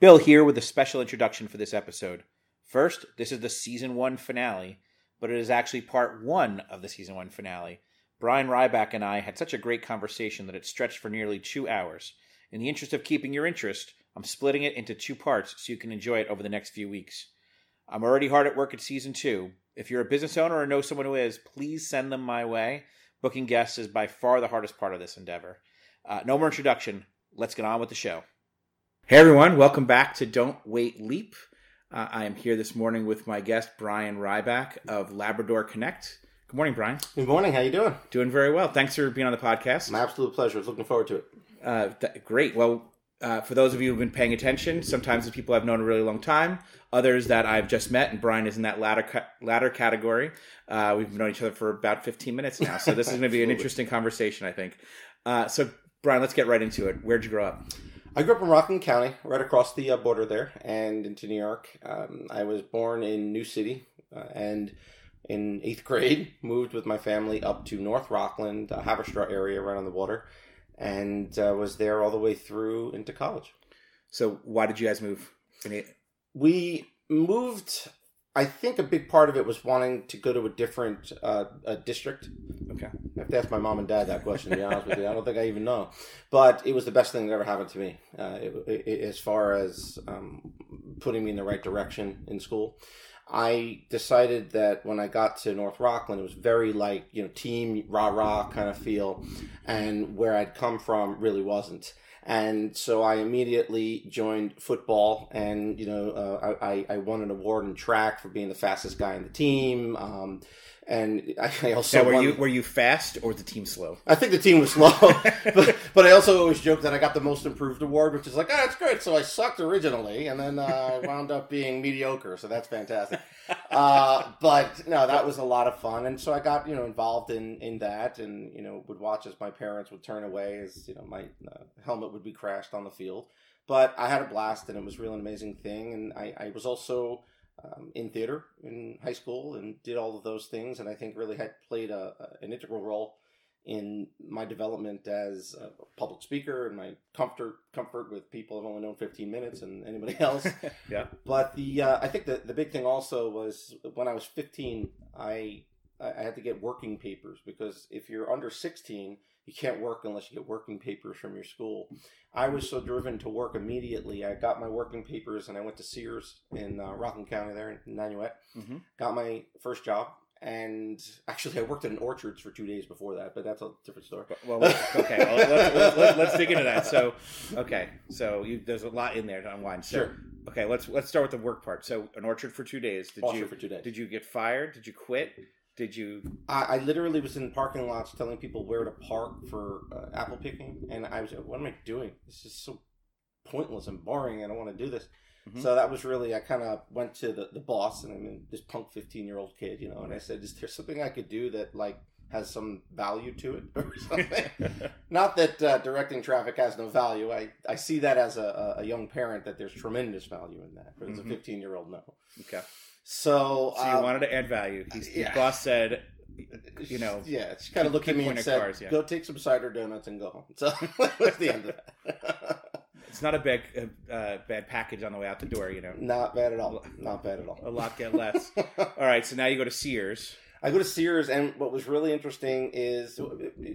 Bill here with a special introduction for this episode. First, this is the season one finale, but it is actually part one of the season one finale. Brian Riback and I had such a great conversation that it stretched for nearly two hours. In the interest of keeping your interest, I'm splitting it into two parts so you can enjoy it over the next few weeks. I'm already hard at work at season two. If you're a business owner or know someone who is, please send them my way. Booking guests is by far the hardest part of this endeavor. Uh, no more introduction. Let's get on with the show. Hey everyone, welcome back to Don't Wait Leap. Uh, I am here this morning with my guest Brian Riback of Labrador Connect. Good morning, Brian. Good morning. How you doing? Doing very well. Thanks for being on the podcast. My absolute pleasure. I was looking forward to it. Uh, th- great. Well, uh, for those of you who've been paying attention, sometimes the people I've known a really long time, others that I've just met, and Brian is in that latter ca- latter category. Uh, we've known each other for about 15 minutes now, so this is going to be an interesting conversation, I think. Uh, so, Brian, let's get right into it. Where'd you grow up? I grew up in Rockland County, right across the uh, border there, and into New York. Um, I was born in New City, uh, and in eighth grade, moved with my family up to North Rockland, uh, Haverstraw area, right on the water, and uh, was there all the way through into college. So, why did you guys move? We moved. I think a big part of it was wanting to go to a different uh, a district. Okay. I have to ask my mom and dad that question. To be honest with you, I don't think I even know. But it was the best thing that ever happened to me, uh, it, it, as far as um, putting me in the right direction in school. I decided that when I got to North Rockland, it was very like you know team rah rah kind of feel, and where I'd come from really wasn't. And so I immediately joined football, and you know uh, I, I won an award in track for being the fastest guy in the team. Um, and I also now, were won- you were you fast or the team slow? I think the team was slow, but, but I also always joke that I got the most improved award, which is like, ah, that's great. So I sucked originally, and then uh, I wound up being mediocre. So that's fantastic. Uh, but no, that was a lot of fun, and so I got you know involved in in that, and you know would watch as my parents would turn away as you know my uh, helmet would be crashed on the field. But I had a blast, and it was really an amazing thing. And I, I was also um, in theater in high school and did all of those things, and I think really had played a, a an integral role in my development as a public speaker and my comfort comfort with people I've only known 15 minutes and anybody else. yeah. But the uh, I think the the big thing also was when I was 15, I I had to get working papers because if you're under 16, you can't work unless you get working papers from your school. I was so driven to work immediately. I got my working papers and I went to Sears in uh, Rockland County there in Nanuet. Mm-hmm. Got my first job. And actually, I worked in orchards for two days before that, but that's a different story. Well, okay, well, let's, let's, let's, let's dig into that. So, okay, so you, there's a lot in there to unwind. So, Sure. okay, let's let's start with the work part. So, an orchard for two days. Did Orchard you for two days. Did you get fired? Did you quit? Did you? I, I literally was in parking lots telling people where to park for uh, apple picking, and I was, what am I doing? This is so pointless and boring. I don't want to do this. Mhm. So that was really, I kind of went to the, the boss, and I mean, this punk 15 year old kid, you know, and I said, is there something I could do that, like, has some value to it or something? Not that uh, directing traffic has no value. I, I see that as a, a young parent that there's tremendous value in that. But as Mhm. a 15 year old, no. okay. So, So you uh, wanted to add value. He's, yeah. His boss said, you know, yeah, she kind of looked at me and said, cars, yeah. "Go take some cider donuts and go home." So that's the end of that. "It's not a bad uh, uh, bad package on the way out the door." You know, Not bad at all. Not bad at all. a lot get less. All right, so now you go to Sears. I go to Sears, and what was really interesting is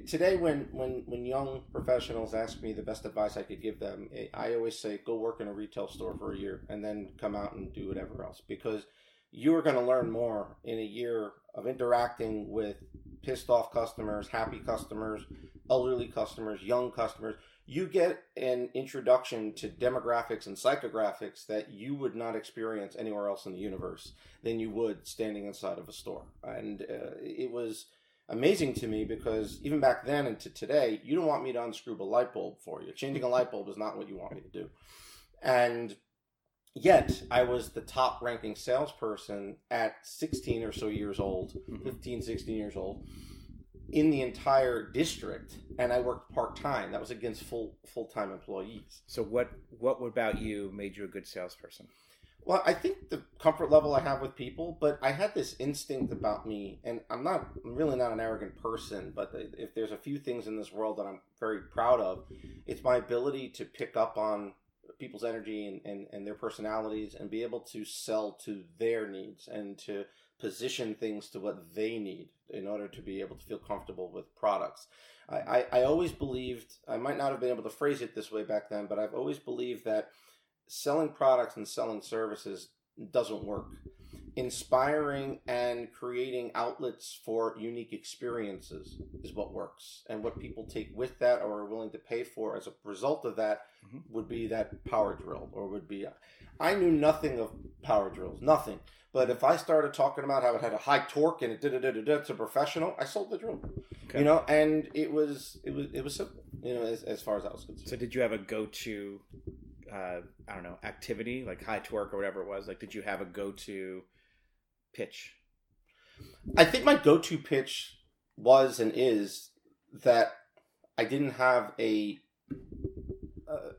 today when when when young professionals ask me the best advice I could give them, I always say go work in a retail store for a year and then come out and do whatever else because you are going to learn more in a year of interacting with pissed off customers, happy customers, elderly customers, young customers. You get an introduction to demographics and psychographics that you would not experience anywhere else in the universe than you would standing inside of a store. And uh, it was amazing to me because even back then and to today, you don't want me to unscrew a light bulb for you. Changing a light bulb is not what you want me to do. And yet, I was the top ranking salesperson at 16 or so years old, Mhm. 15, 16 years old. In the entire district, and I worked part time. That was against full full time employees. So what what about you made you a good salesperson? Well, I think the comfort level I have with people, but I had this instinct about me, and I'm not, I'm really not an arrogant person, but if there's a few things in this world that I'm very proud of, it's my ability to pick up on people's energy and, and, and their personalities and be able to sell to their needs and to position things to what they need in order to be able to feel comfortable with products. I, I, I always believed, I might not have been able to phrase it this way back then, but I've always believed that selling products and selling services doesn't work. Inspiring and creating outlets for unique experiences is what works. And what people take with that or are willing to pay for as a result of that Mhm. would be that power drill or would be. I knew nothing of power drills, nothing. But if I started talking about how it had a high torque and it did it to professional, I sold the drill. Okay. You know, and it was it was it was simple. You know, as, as far as I was concerned. So did you have a go-to, uh, I don't know, activity like high torque or whatever it was? Like, did you have a go-to pitch? I think my go-to pitch was and is that I didn't have a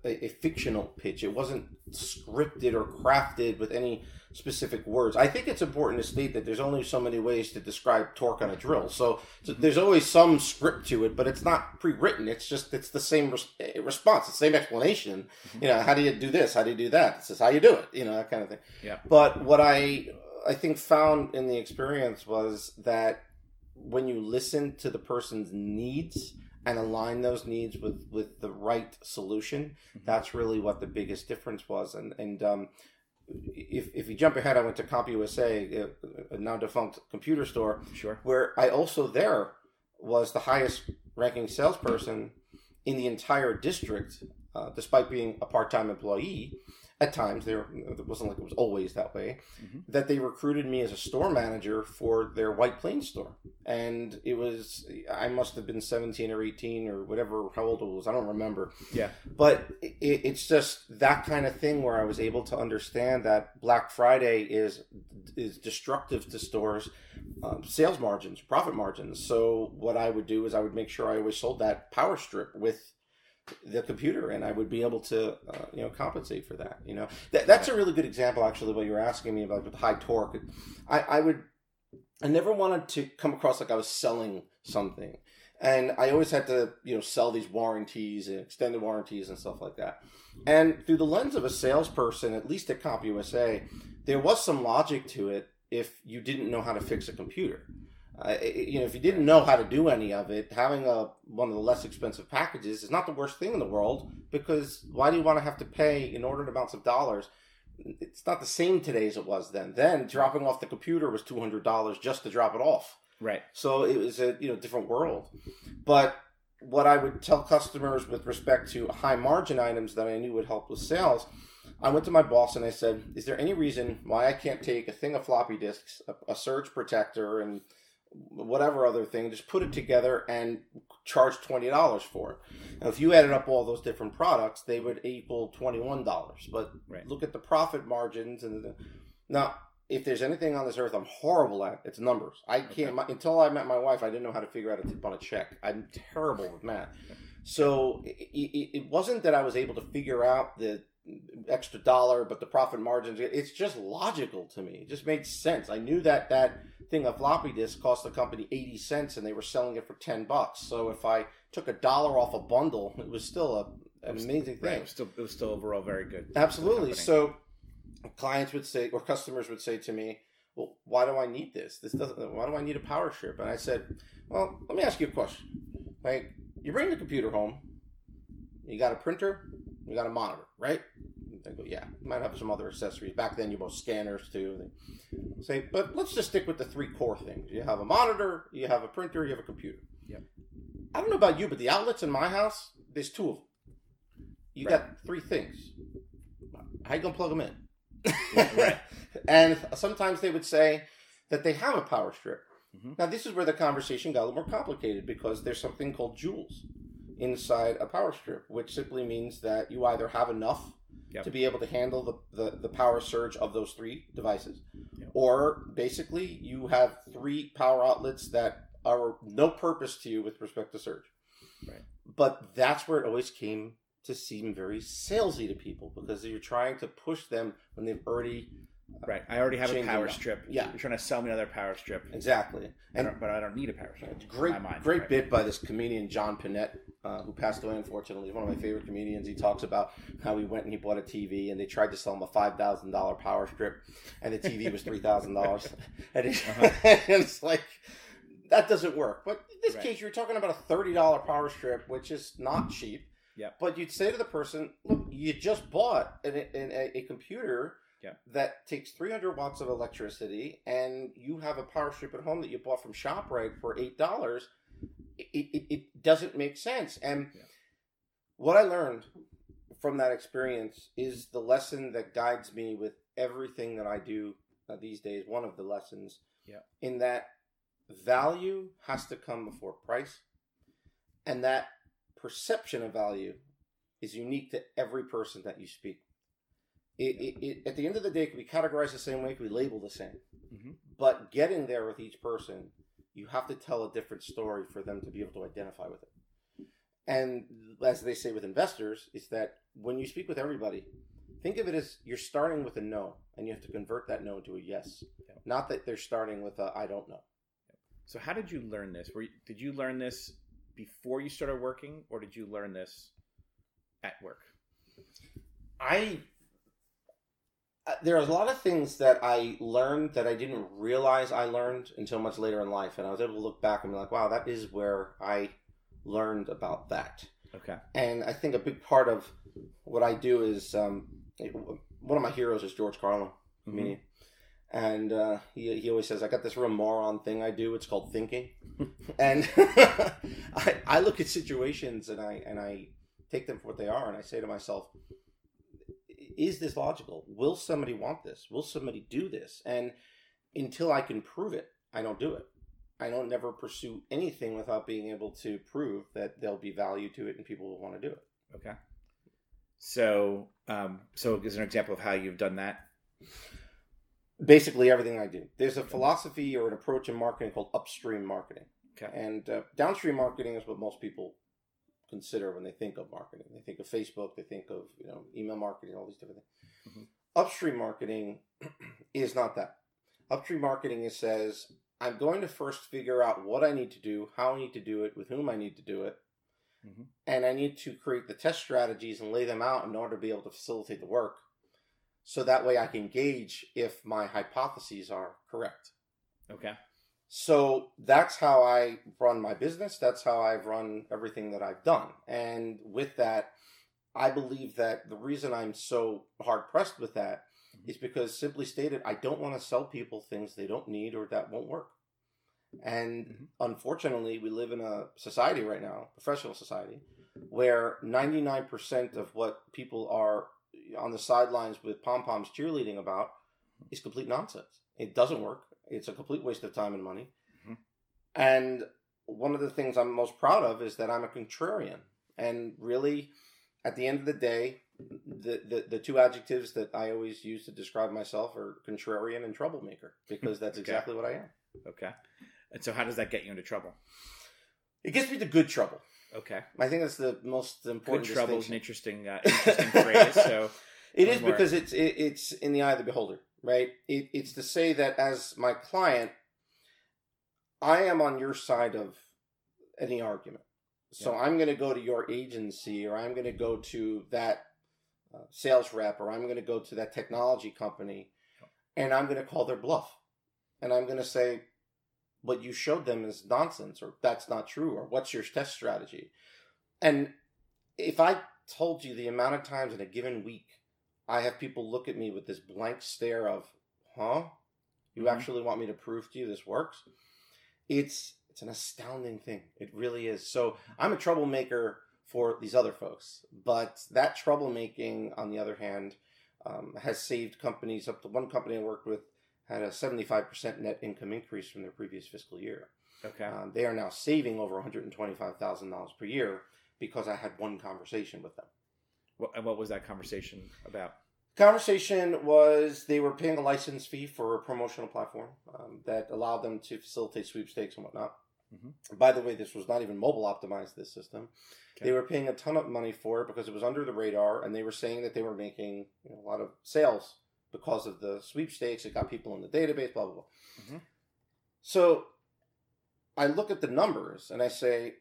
a, a fictional pitch. It wasn't scripted or crafted with any specific words. I think it's important to state that there's only so many ways to describe torque on a drill. So, so there's always some script to it, but it's not pre-written. It's just it's the same res- eh, response, the same explanation. You know, how do you do this? How do you do that? This is how you do it. You know, that kind of thing. Yeah. But what I I think found in the experience was that when you listen to the person's needs and align those needs with with the right solution, Mhm. that's really what the biggest difference was. And and um, if if you jump ahead, I went to CompUSA, a, a now defunct computer store, Sure. where I also there was the highest ranking salesperson in the entire district, uh, despite being a part time employee. At times, there it wasn't like it was always that way. Mhm. That they recruited me as a store manager for their White Plains store, and it was I must have been seventeen or eighteen or whatever how old it was. I don't remember Yeah. but it, it's just that kind of thing where I was able to understand that Black Friday is is destructive to stores' um, sales margins, profit margins. So what I would do is I would make sure I always sold that power strip with the computer, and I would be able to uh, you know compensate for that. You know that, that's a really good example actually. What you were asking me about with high torque, I, I would I never wanted to come across like I was selling something. And I always had to, you know, sell these warranties and extended warranties and stuff like that. And through the lens of a salesperson, at least at CompUSA, there was some logic to it if you didn't know how to fix a computer. Uh, you know, if you didn't know how to do any of it, having a one of the less expensive packages is not the worst thing in the world because why do you want to have to pay inordinate amounts of dollars? It's not the same today as it was then. Then dropping off the computer was two hundred dollars just to drop it off. Right. So it was a you know different world. But what I would tell customers with respect to high margin items that I knew would help with sales, I went to my boss and I said, "Is there any reason why I can't take a thing of floppy disks, a, a surge protector, and whatever other thing, just put it together and charge twenty dollars for it?" Now, if you added up all those different products, they would equal twenty one dollars. But Right. look at the profit margins and the, now if there's anything on this earth I'm horrible at, it's numbers. I can't my, until I met my wife. I didn't know how to figure out a tip on a check. I'm terrible with math. So it, it, it wasn't that I was able to figure out the extra dollar, but the profit margins. It's just logical to me. It just made sense. I knew that that thing of floppy disk cost the company eighty cents, and they were selling it for ten bucks. So if I took a dollar off a bundle, it was still a, an amazing Right. thing. It was still it was still overall very good. Absolutely. So clients would say, or customers would say to me, "Well, why do I need this? This doesn't. Why do I need a power strip?" And I said, "Well, let me ask you a question. Like, you bring the computer home, you got a printer, you got a monitor, right?" They go, "Yeah, might have some other accessories. Back then, you bought scanners too." They say, "But let's just stick with the three core things. You have a monitor, you have a printer, you have a computer." Yep. I don't know about you, but the outlets in my house, there's two of them. You Right. got three things. How you gonna plug them in? Right. and sometimes they would say that they have a power strip. Mhm. Now, this is where the conversation got a little more complicated because there's something called joules inside a power strip, which simply means that you either have enough Yep. to be able to handle the, the, the power surge of those three devices, Yep. or basically you have three power outlets that are no purpose to you with respect to surge. Right. But that's where it always came to seem very salesy to people because you're trying to push them when they've already uh, Right. I already have a power strip. Yeah. You're trying to sell me another power strip. exactly and don't, but I don't need a power strip. great mind. great Right. bit by this comedian John Pinette uh, who passed away unfortunately. He's one of my favorite comedians. He talks about how he went and he bought a TV, and they tried to sell him a five thousand dollar power strip, and the TV was three thousand dollars, and it- Uh-huh. it's like that doesn't work. But in this Right. case, you're talking about a thirty dollar power strip, which is not cheap. Yep. But you'd say to the person, "Look, you just bought an, an, a, a computer." Yep. That takes 300 watts of electricity, and you have a power strip at home that you bought from ShopRite for eight dollars. It, it, it doesn't make sense. And Yeah. what I learned from that experience is the lesson that guides me with everything that I do uh, these days. One of the lessons, Yeah. in that value has to come before price, and that perception of value is unique to every person that you speak. It, it, it, at the end of the day, be categorized the same way, be labeled the same. Mhm. But getting there with each person, you have to tell a different story for them to be able to identify with it. And as they say with investors, is that when you speak with everybody, think of it as you're starting with a no, and you have to convert that no to a yes. Yeah. Not that they're starting with a I don't know. So how did you learn this? Were you, did you learn this before you started working, or did you learn this at work? I there are a lot of things that I learned that I didn't realize I learned until much later in life, and I was able to look back and be like, "Wow, that is where I learned about that." Okay. And I think a big part of what I do is um, one of my heroes is George Carlin, comedian, and uh, he he always says, "I got this real moron thing I do. It's called thinking," and I I look at situations and I and I take them for what they are, and I say to myself, "Is this logical? Will somebody want this? Will somebody do this?" And until I can prove it, I don't do it. I don't never pursue anything without being able to prove that there'll be value to it and people will want to do it. Okay. So, um, so is an example of how you've done that? Basically, everything I do. There's a philosophy or an approach in marketing called upstream marketing, Okay. and uh, downstream marketing is what most people consider when they think of marketing. They think of Facebook, they think of you know email marketing, all these different things. Mhm. Upstream marketing is not that. Upstream marketing is says I'm going to first figure out what I need to do, how I need to do it, with whom I need to do it, Mhm. and I need to create the test strategies and lay them out in order to be able to facilitate the work. So that way I can gauge if my hypotheses are correct. Okay. So that's how I run my business. That's how I've run everything that I've done. And with that, I believe that the reason I'm so hard pressed with that Mhm. is because, simply stated, I don't want to sell people things they don't need or that won't work. And Mhm. unfortunately, we live in a society right now, professional society, where 99% of what people are on the sidelines with pom poms cheerleading about is complete nonsense. It doesn't work. It's a complete waste of time and money. Mhm. And one of the things I'm most proud of is that I'm a contrarian. And really, at the end of the day, the, the, the two adjectives that I always use to describe myself are contrarian and troublemaker, because that's Okay. exactly what I am. Okay. And so, how does that get you into trouble? It gets me to good trouble. Okay. I think that's the most important. Good trouble is an interesting, uh, interesting phrase. So, it is because it's it, it's in the eye of the beholder, right? It, it's to say that as my client, I am on your side of any argument. So Yeah. I'm going to go to your agency, or I'm going to go to that uh, sales rep, or I'm going to go to that technology company, and I'm going to call their bluff, and I'm going to say, what you showed them is nonsense, or that's not true, or what's your test strategy? And if I told you the amount of times in a given week I have people look at me with this blank stare of, huh? You Mhm. actually want me to prove to you this works? It's it's an astounding thing. It really is. So I'm a troublemaker for these other folks, but that troublemaking, on the other hand, um, has saved companies. Up to one company I worked with had a 75% net income increase from their previous fiscal year. okay. Um, they are now saving over $125,000 per year because I had one conversation with them. What, and what was that conversation about? Conversation was they were paying a license fee for a promotional platform um, that allowed them to facilitate sweepstakes and whatnot. Mhm. By the way, this was not even mobile optimized, this system. Okay. They were paying a ton of money for it because it was under the radar, and they were saying that they were making you know, a lot of sales because of the sweepstakes. It got people in the database, blah, blah, blah. Mhm. So I look at the numbers and I say,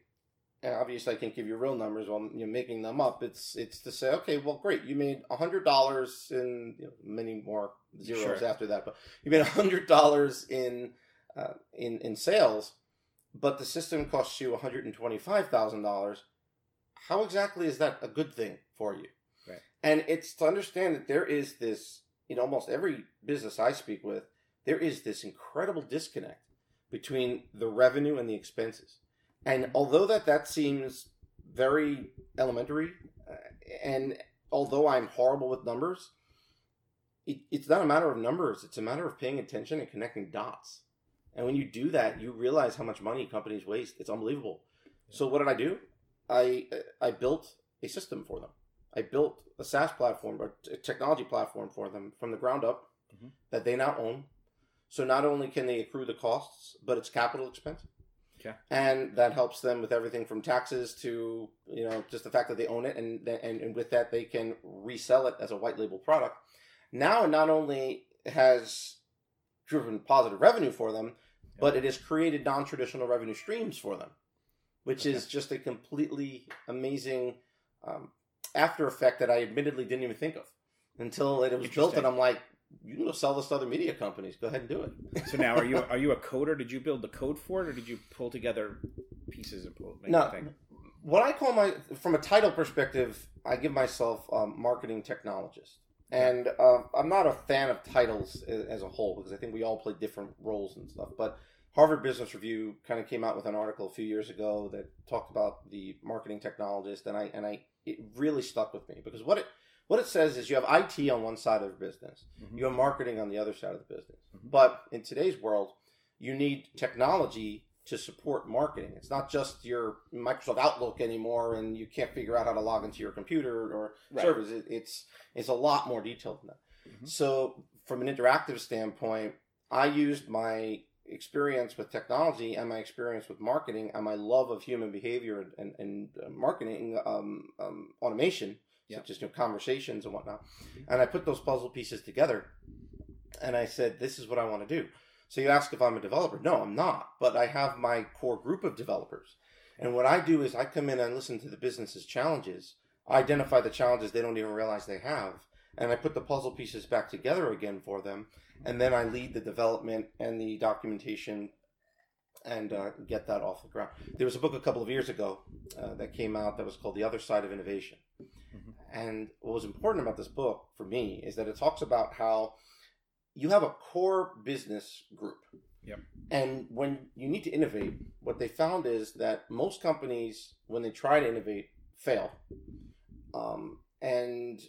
obviously I can't give you real numbers while you're making them up. It's it's to say, okay, well, great, you made hundred dollars in you know, many more zeros Sure. after that, but you made hundred dollars in uh, in in sales, but the system costs you one hundred and twenty five thousand dollars. How exactly is that a good thing for you? Right. And it's to understand that there is this in almost every business I speak with, there is this incredible disconnect between the revenue and the expenses. And although that that seems very elementary, uh, and although I'm horrible with numbers, it, it's not a matter of numbers. It's a matter of paying attention and connecting dots. And when you do that, you realize how much money companies waste. It's unbelievable. So what did I do? I I built a system for them. I built a SaaS platform, or a technology platform for them from the ground up Mhm. that they now own. So not only can they accrue the costs, but it's capital expense. Okay. And that helps them with everything from taxes to you know just the fact that they own it, and and, and with that they can resell it as a white label product. Now it not only has driven positive revenue for them, but it has created non-traditional revenue streams for them, which is just a completely amazing um, after effect that I admittedly didn't even think of until it was built, and I'm like, you can go sell this to other media companies. Go ahead and do it. So now, are you are you a coder? Did you build the code for it, or did you pull together pieces and pull make No, thing? what I call my from a title perspective, I give myself um, marketing technologist, and uh, I'm not a fan of titles as a whole because I think we all play different roles and stuff. But Harvard Business Review kind of came out with an article a few years ago that talked about the marketing technologist, and I and I it really stuck with me because what it what it says is you have IT on one side of the business, Mhm. you have marketing on the other side of the business. Mhm. But in today's world, you need technology to support marketing. It's not just your Microsoft Outlook anymore, and you can't figure out how to log into your computer or Right. servers. It, it's it's a lot more detailed than that. Mhm. So, from an interactive standpoint, I used my experience with technology and my experience with marketing and my love of human behavior and, and, and uh, marketing um, um, automation, Yeah. such as you know, conversations and whatnot. And I put those puzzle pieces together, and I said, "This is what I want to do." So you ask if I'm a developer? No, I'm not. But I have my core group of developers, and what I do is I come in and listen to the business's challenges, identify the challenges they don't even realize they have, and I put the puzzle pieces back together again for them, and then I lead the development and the documentation and uh, get that off the ground. There was a book a couple of years ago uh, that came out that was called The Other Side of Innovation. Mhm. And what was important about this book for me is that it talks about how you have a core business group. Yep. And when you need to innovate, what they found is that most companies, when they try to innovate, fail. Um, and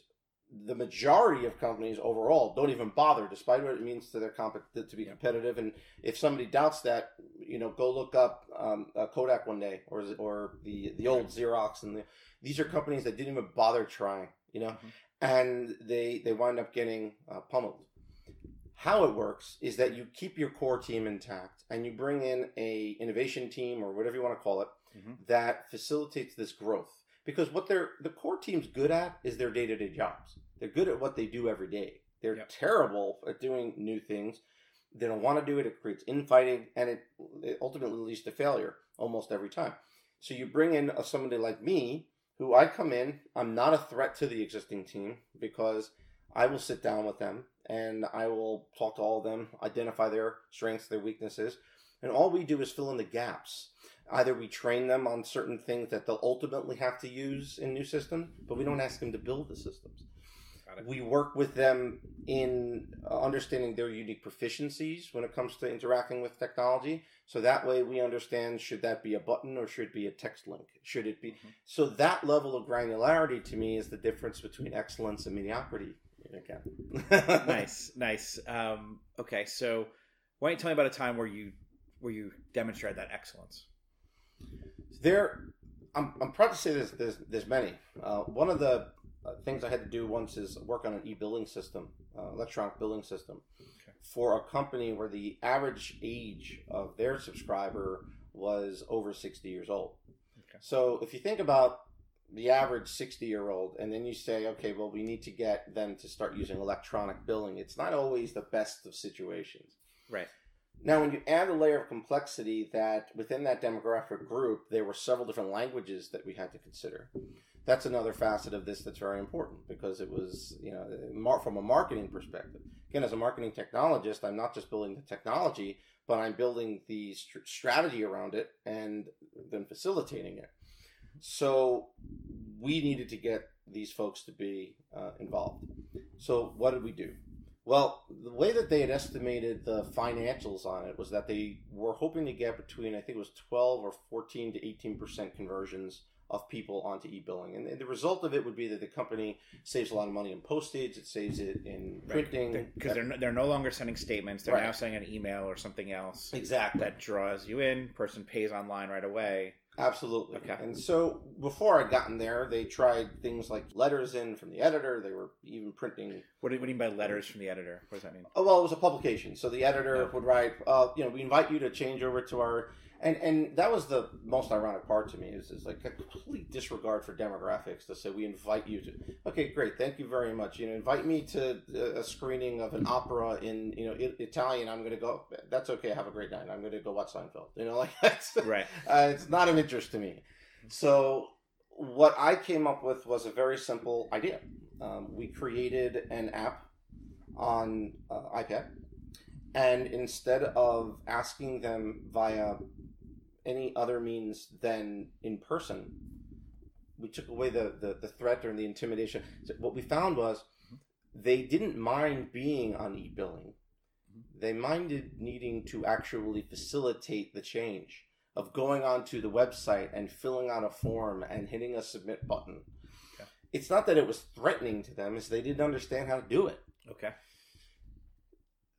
the majority of companies overall don't even bother, despite what it means to their comp- to be competitive. And if somebody doubts that, you know, go look up um, uh, Kodak one day, or or the the old Xerox, and the, these are companies that didn't even bother trying, you know, Mhm. and they they wind up getting uh, pummeled. How it works is that you keep your core team intact, and you bring in a innovation team or whatever you want to call it Mhm. that facilitates this growth. Because what they're the core team's good at is their day to day jobs. They're good at what they do every day. They're Yep. terrible at doing new things. They don't want to do it. It creates infighting, and it, it ultimately leads to failure almost every time. So you bring in a, somebody like me, who I come in. I'm not a threat to the existing team because I will sit down with them and I will talk to all of them, identify their strengths, their weaknesses, and all we do is fill in the gaps. Either we train them on certain things that they'll ultimately have to use in new systems, but we don't ask them to build the systems. We work with them in uh, understanding their unique proficiencies when it comes to interacting with technology. So that way we understand should that be a button or should it be a text link? Should it be? Mhm. So that level of granularity to me is the difference between excellence and mediocrity. Again. nice, nice. Um, okay, so why don't you tell me about a time where you where you demonstrated that excellence? There, I'm, I'm proud to say there's there's, there's many. Uh, one of the uh, things I had to do once is work on an e-billing system, uh, electronic billing system, Okay. for a company where the average age of their subscriber was over 60 years old. Okay. So if you think about the average 60 year old and then you say okay well we need to get them to start using electronic billing it's not always the best of situations Right. Now, when you add a layer of complexity that within that demographic group, there were several different languages that we had to consider. That's another facet of this that's very important because it was, you know, from a marketing perspective. Again, as a marketing technologist, I'm not just building the technology, but I'm building the st- strategy around it and then facilitating it. So we needed to get these folks to be uh, involved. So what did we do? Well, the way that they had estimated the financials on it was that they were hoping to get between, I think it was 12 or 14 to 18% conversions of people onto e-billing. And the result of it would be that the company saves a lot of money in postage, it saves it in printing. Because they're, they're, they're, no longer sending statements, they're right. now sending an email or something else. Exactly. That draws you in, person pays online right away. Absolutely. Okay. And so before I'd gotten there, they tried things like letters in from the editor. They were even printing. What do you mean by letters from the editor? What does that mean? Oh, well, it was a publication. So the editor oh. would write, uh, you know, we invite you to change over to our and and that was the most ironic part to me is, is like a complete disregard for demographics to say we invite you to okay great thank you very much. You know invite me to a screening of an opera in you know Italian I'm going to go that's okay have a great night I'm going to go watch Seinfeld. You know like that's right. uh, it's not of interest to me. So what I came up with was a very simple idea. Um, we created an app on uh, iPad and instead of asking them via any other means than in person. We took away the, the, the threat or the intimidation. So what we found was they didn't mind being on e billing. They minded needing to actually facilitate the change of going onto the website and filling out a form and hitting a submit button. Okay. It's not that it was threatening to them, it's they didn't understand how to do it. Okay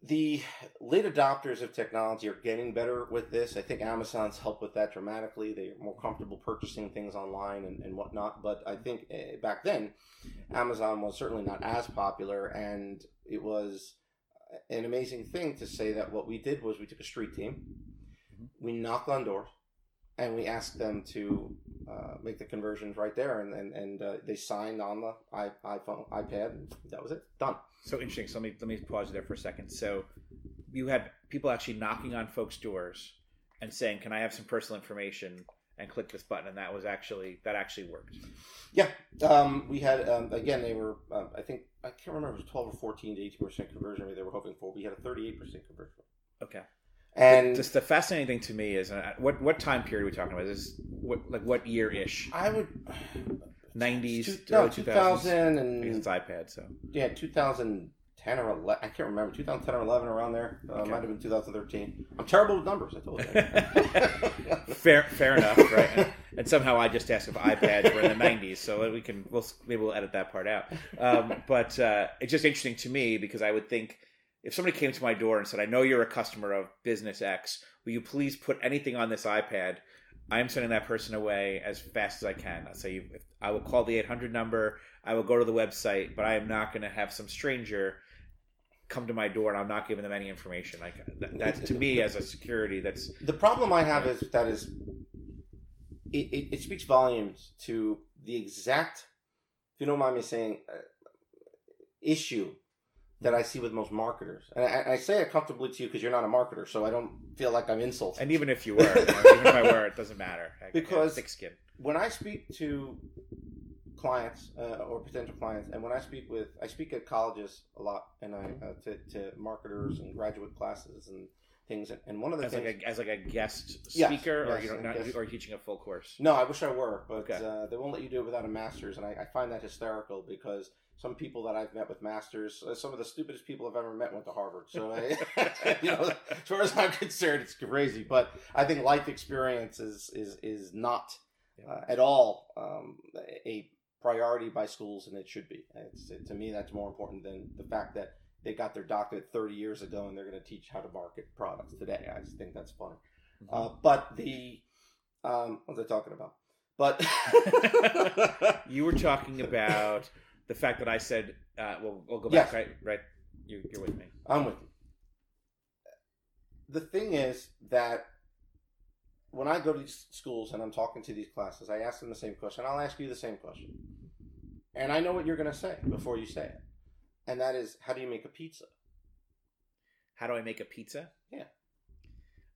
the late adopters of technology are getting better with this. I think Amazon's helped with that dramatically. They're more comfortable purchasing things online and, and whatnot. But I think uh, back then, Amazon was certainly not as popular, and it was an amazing thing to say that what we did was we took a street team, mm-hmm. we knocked on doors, and we asked them to uh, make the conversions right there, and and, and uh, they signed on the iPhone, iPad, and that was it, done. So interesting. So let me let me pause you there for a second. So you had people actually knocking on folks' doors and saying, "Can I have some personal information?" and click this button, and that was actually that actually worked. Yeah, um, we had um, again. They were, um, I think, I can't remember it was twelve or fourteen to eighteen percent conversion rate they were hoping for. We had a thirty-eight percent conversion rate. Okay. And just the fascinating thing to me is uh, what what time period are we talking about? Is what like what year ish? I would nineties, two, no, two thousand and it's iPad. So yeah, two thousand ten or eleven. I can't remember. Two thousand ten or eleven around there. Uh, okay. Might have been two thousand thirteen. I'm terrible with numbers. I told you. fair, fair enough, right? And, and, somehow I just asked if iPads were in the nineties, so we can we'll maybe we'll edit that part out. Um, but uh, it's just interesting to me because I would think if somebody came to my door and said, I know you're a customer of business X, will you please put anything on this iPad? I'm sending that person away as fast as I can. I'll say, I will call the 800 number, I will go to the website, but I am not going to have some stranger come to my door and I'm not giving them any information. Like that, that's to me as a security. That's the problem I have is that is it, it, it speaks volumes to the exact, if you don't mind me saying, uh, issue that I see with most marketers. And I, I say it comfortably to you because you're not a marketer, so I don't feel like I'm insulting. And even if you were, even if I were, it doesn't matter. I, because thick skin. when I speak to clients uh, or potential clients, and when I speak with, I speak at colleges a lot, and I uh, to, to marketers and graduate classes and things. And one of the as things, like a, as like a guest speaker, yes, or you know, not, or teaching a full course. No, I wish I were, but okay. uh, they won't let you do it without a master's, and I, I find that hysterical because some people that I've met with masters, uh, some of the stupidest people I've ever met went to Harvard. So, you know, as far as I'm concerned, it's crazy. But I think life experience is is is not uh, at all um, a priority by schools, and it should be. It's, it, to me, that's more important than the fact that they got their doctorate 30 years ago and they're going to teach how to market products today. I just think that's funny. Mm-hmm. Uh, but the um, what was I talking about? But you were talking about the fact that I said, uh, well, we'll go back, yes. right? Right? You, you're with me. I'm with you. The thing is that when I go to these schools and I'm talking to these classes, I ask them the same question. I'll ask you the same question. And I know what you're going to say before you say it. And that is, how do you make a pizza? How do I make a pizza? Yeah.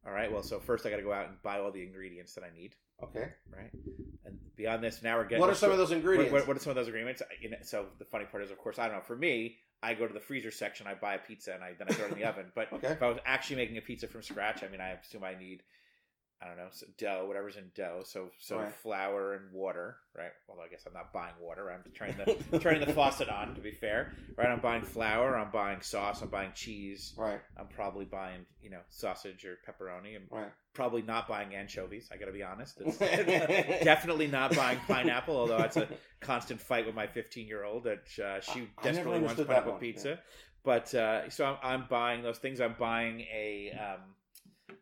All right. Well, so first I got to go out and buy all the ingredients that I need. Okay. Right. And beyond this, now we're getting. What are some of those ingredients? what, what are some of those ingredients? Uh, you know, so the funny part is, of course, I don't know. For me, I go to the freezer section, I buy a pizza, and I then I throw it in the oven. But Okay. if I was actually making a pizza from scratch, I mean, I assume I need, I don't know, so dough, whatever's in dough. So so Right. flour and water, right? Although I guess I'm not buying water. I'm turning the turning the faucet on. To be fair, right? I'm buying flour. I'm buying sauce. I'm buying cheese. Right. I'm probably buying you know sausage or pepperoni. I'm Right. probably not buying anchovies. I got to be honest. It's definitely not buying pineapple, although it's a constant fight with my 15 year old that uh, she I desperately wants understood that pineapple pizza. But uh, so I'm, I'm buying those things. I'm buying a um,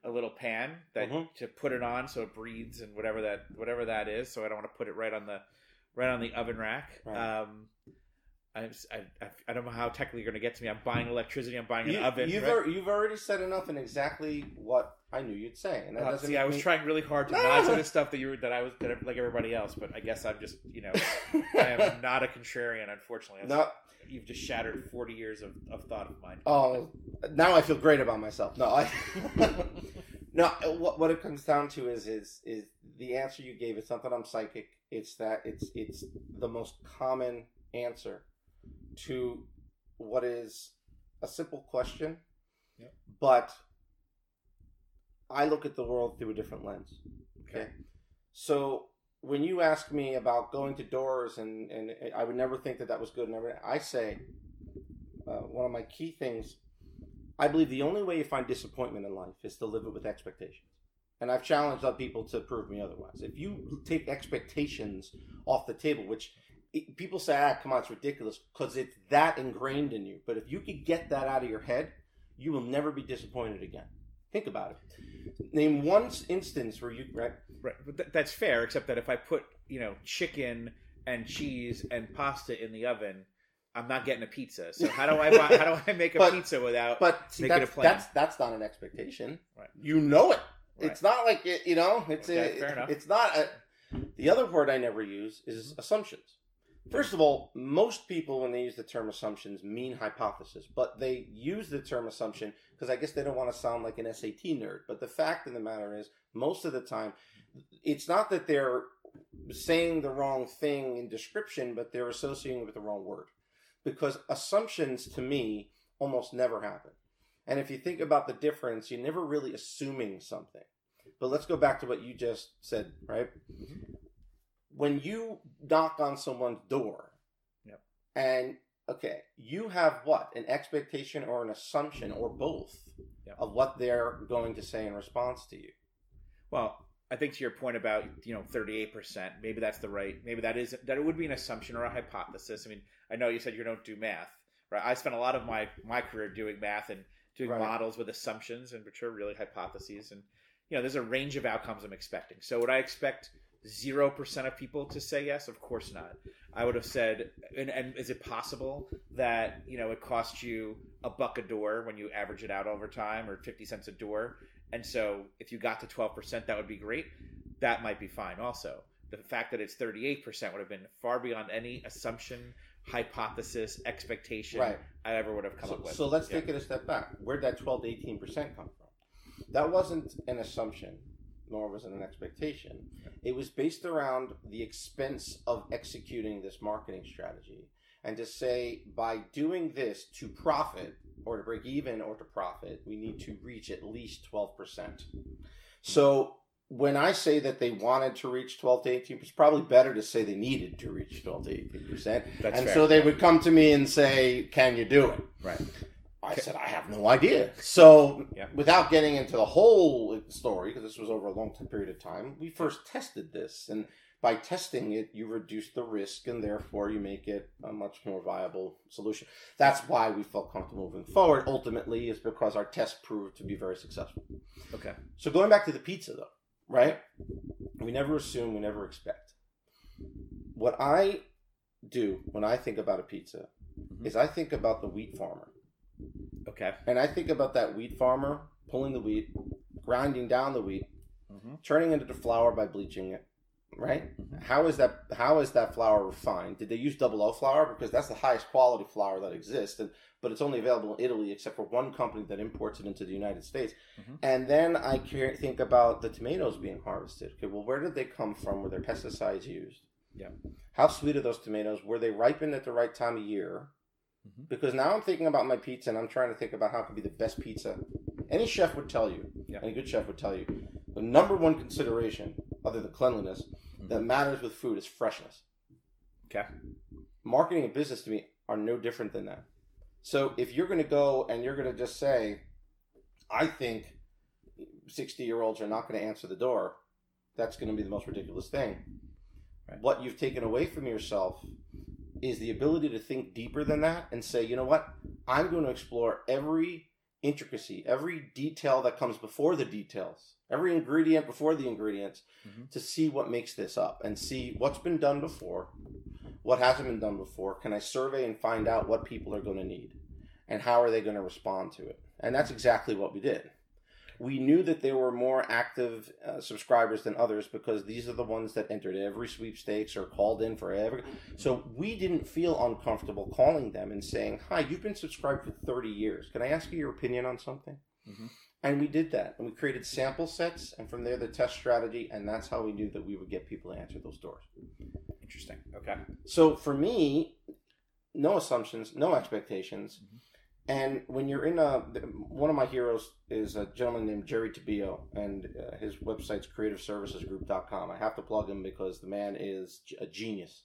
a little pan that Mhm. to put it on so it breathes and whatever that whatever that is. So I don't want to put it right on the right on the oven rack. Right. Um, I, I, I don't know how technically you're going to get to me. I'm buying electricity. I'm buying an You, oven. you've, right? al- you've already said enough in exactly what I knew you'd say, and that Uh, doesn't. see, I was me- trying really hard to No, not no, say the stuff that you were that I was that I- like everybody else, but I guess I'm just you know I am not a contrarian. Unfortunately, no. you've just shattered 40 years of, of thought of mine. Oh, now I feel great about myself. No, I. no, what what it comes down to is is is the answer you gave. It's not that I'm psychic. It's that it's it's the most common answer to what is a simple question, Yep. but I look at the world through a different lens. Okay. So when you ask me about going to doors and, and I would never think that that was good and everything, I say uh, one of my key things, I believe the only way you find disappointment in life is to live it with expectations. And I've challenged other people to prove me otherwise. If you take expectations off the table, which it, people say, ah, come on, it's ridiculous, because it's that ingrained in you. But if you could get that out of your head, you will never be disappointed again. Think about it. Name one instance where you, right? Right, but th- that's fair. Except that if I put you know chicken and cheese and pasta in the oven, I'm not getting a pizza. So how do I buy, how do I make a But- pizza without? But see, Make it a that's, plan. that's that's not an expectation. Right. You know it. Right. It's not like it, you know. It's Okay, a, fair enough. It's not a. The other word I never use is assumptions. First of all, most people when they use the term assumptions mean hypothesis, but they use the term assumption because I guess they don't want to sound like an SAT nerd. But the fact of the matter is, most of the time, it's not that they're saying the wrong thing in description, but they're associating it with the wrong word. Because assumptions to me almost never happen. And if you think about the difference, you're never really assuming something. But let's go back to what you just said, right? Mm-hmm. When you knock on someone's door, Yep. and okay, you have what? An expectation or an assumption or both Yep. of what they're going to say in response to you. Well, I think to your point about you know 38 percent, maybe that's the right. Maybe that is that it would be an assumption or a hypothesis. I mean, I know you said you don't do math, right? I spent a lot of my my career doing math and doing Right. models with assumptions, and which are really hypotheses. And you know, there's a range of outcomes I'm expecting. So would I expect zero percent of people to say yes? Of course not. I would have said, and, and is it possible that you know it costs you a buck a door when you average it out over time, or fifty cents a door? And so if you got to 12%, that would be great. That might be fine also. The fact that it's 38% would have been far beyond any assumption, hypothesis, expectation Right. I ever would have come So, up with. so let's Yeah. take it a step back. Where'd that 12 to 18% come from? That wasn't an assumption, nor was it an expectation. It was based around the expense of executing this marketing strategy. And to say, by doing this to profit, or to break even, or to profit, we need to reach at least 12%. So when I say that they wanted to reach 12 to 18%, it's probably better to say they needed to reach 12 to 18%. That's and fair. so they would come to me and say, Can you do it? right. I said, I have no idea. So, Yeah. without getting into the whole story, because this was over a long period of time, we first tested this. And by testing it, you reduce the risk and therefore you make it a much more viable solution. That's why we felt comfortable moving forward, ultimately, is because our test proved to be very successful. Okay. So, going back to the pizza, though, right? We never assume, we never expect. What I do when I think about a pizza Mhm. is I think about the wheat farmer. Okay. And I think about that wheat farmer pulling the wheat, grinding down the wheat, hmm turning it into flour by bleaching it, right? Mhm. How is that? How is that flour refined? Did they use double O flour because that's the highest quality flour that exists, and but it's only available in Italy, except for one company that imports it into the United States. Mhm. And then I think about the tomatoes being harvested. Okay, well, where did they come from? Were there pesticides used? Yeah. How sweet are those tomatoes? Were they ripened at the right time of year? Mhm. Because now I'm thinking about my pizza, and I'm trying to think about how it could be the best pizza. Any chef would tell you, Yeah. any good chef would tell you, the number one consideration, other than cleanliness, Mm-hmm. that matters with food is freshness. Okay. Marketing and business to me are no different than that. So if you're going to go and you're going to just say, I think 60 year olds are not going to answer the door, that's going to be the most ridiculous thing. Right. What you've taken away from yourself is the ability to think deeper than that and say, you know what? I'm going to explore every intricacy, every detail that comes before the details, every ingredient before the ingredients Mhm. to see what makes this up and see what's been done before, what hasn't been done before. Can I survey and find out what people are going to need and how are they going to respond to it? And that's exactly what we did. We knew that there were more active uh, subscribers than others because these are the ones that entered every sweepstakes or called in for every. So we didn't feel uncomfortable calling them and saying, "Hi, you've been subscribed for 30 years. Can I ask you your opinion on something?" Mhm. And we did that, and we created sample sets, and from there the test strategy, and that's how we knew that we would get people to answer those doors. Interesting. Okay. So for me, no assumptions, no expectations. Mhm. And when you're in a, one of my heroes is a gentleman named Jerry Tabio, and uh, his website's creativeservicesgroup.com. I have to plug him because the man is a genius.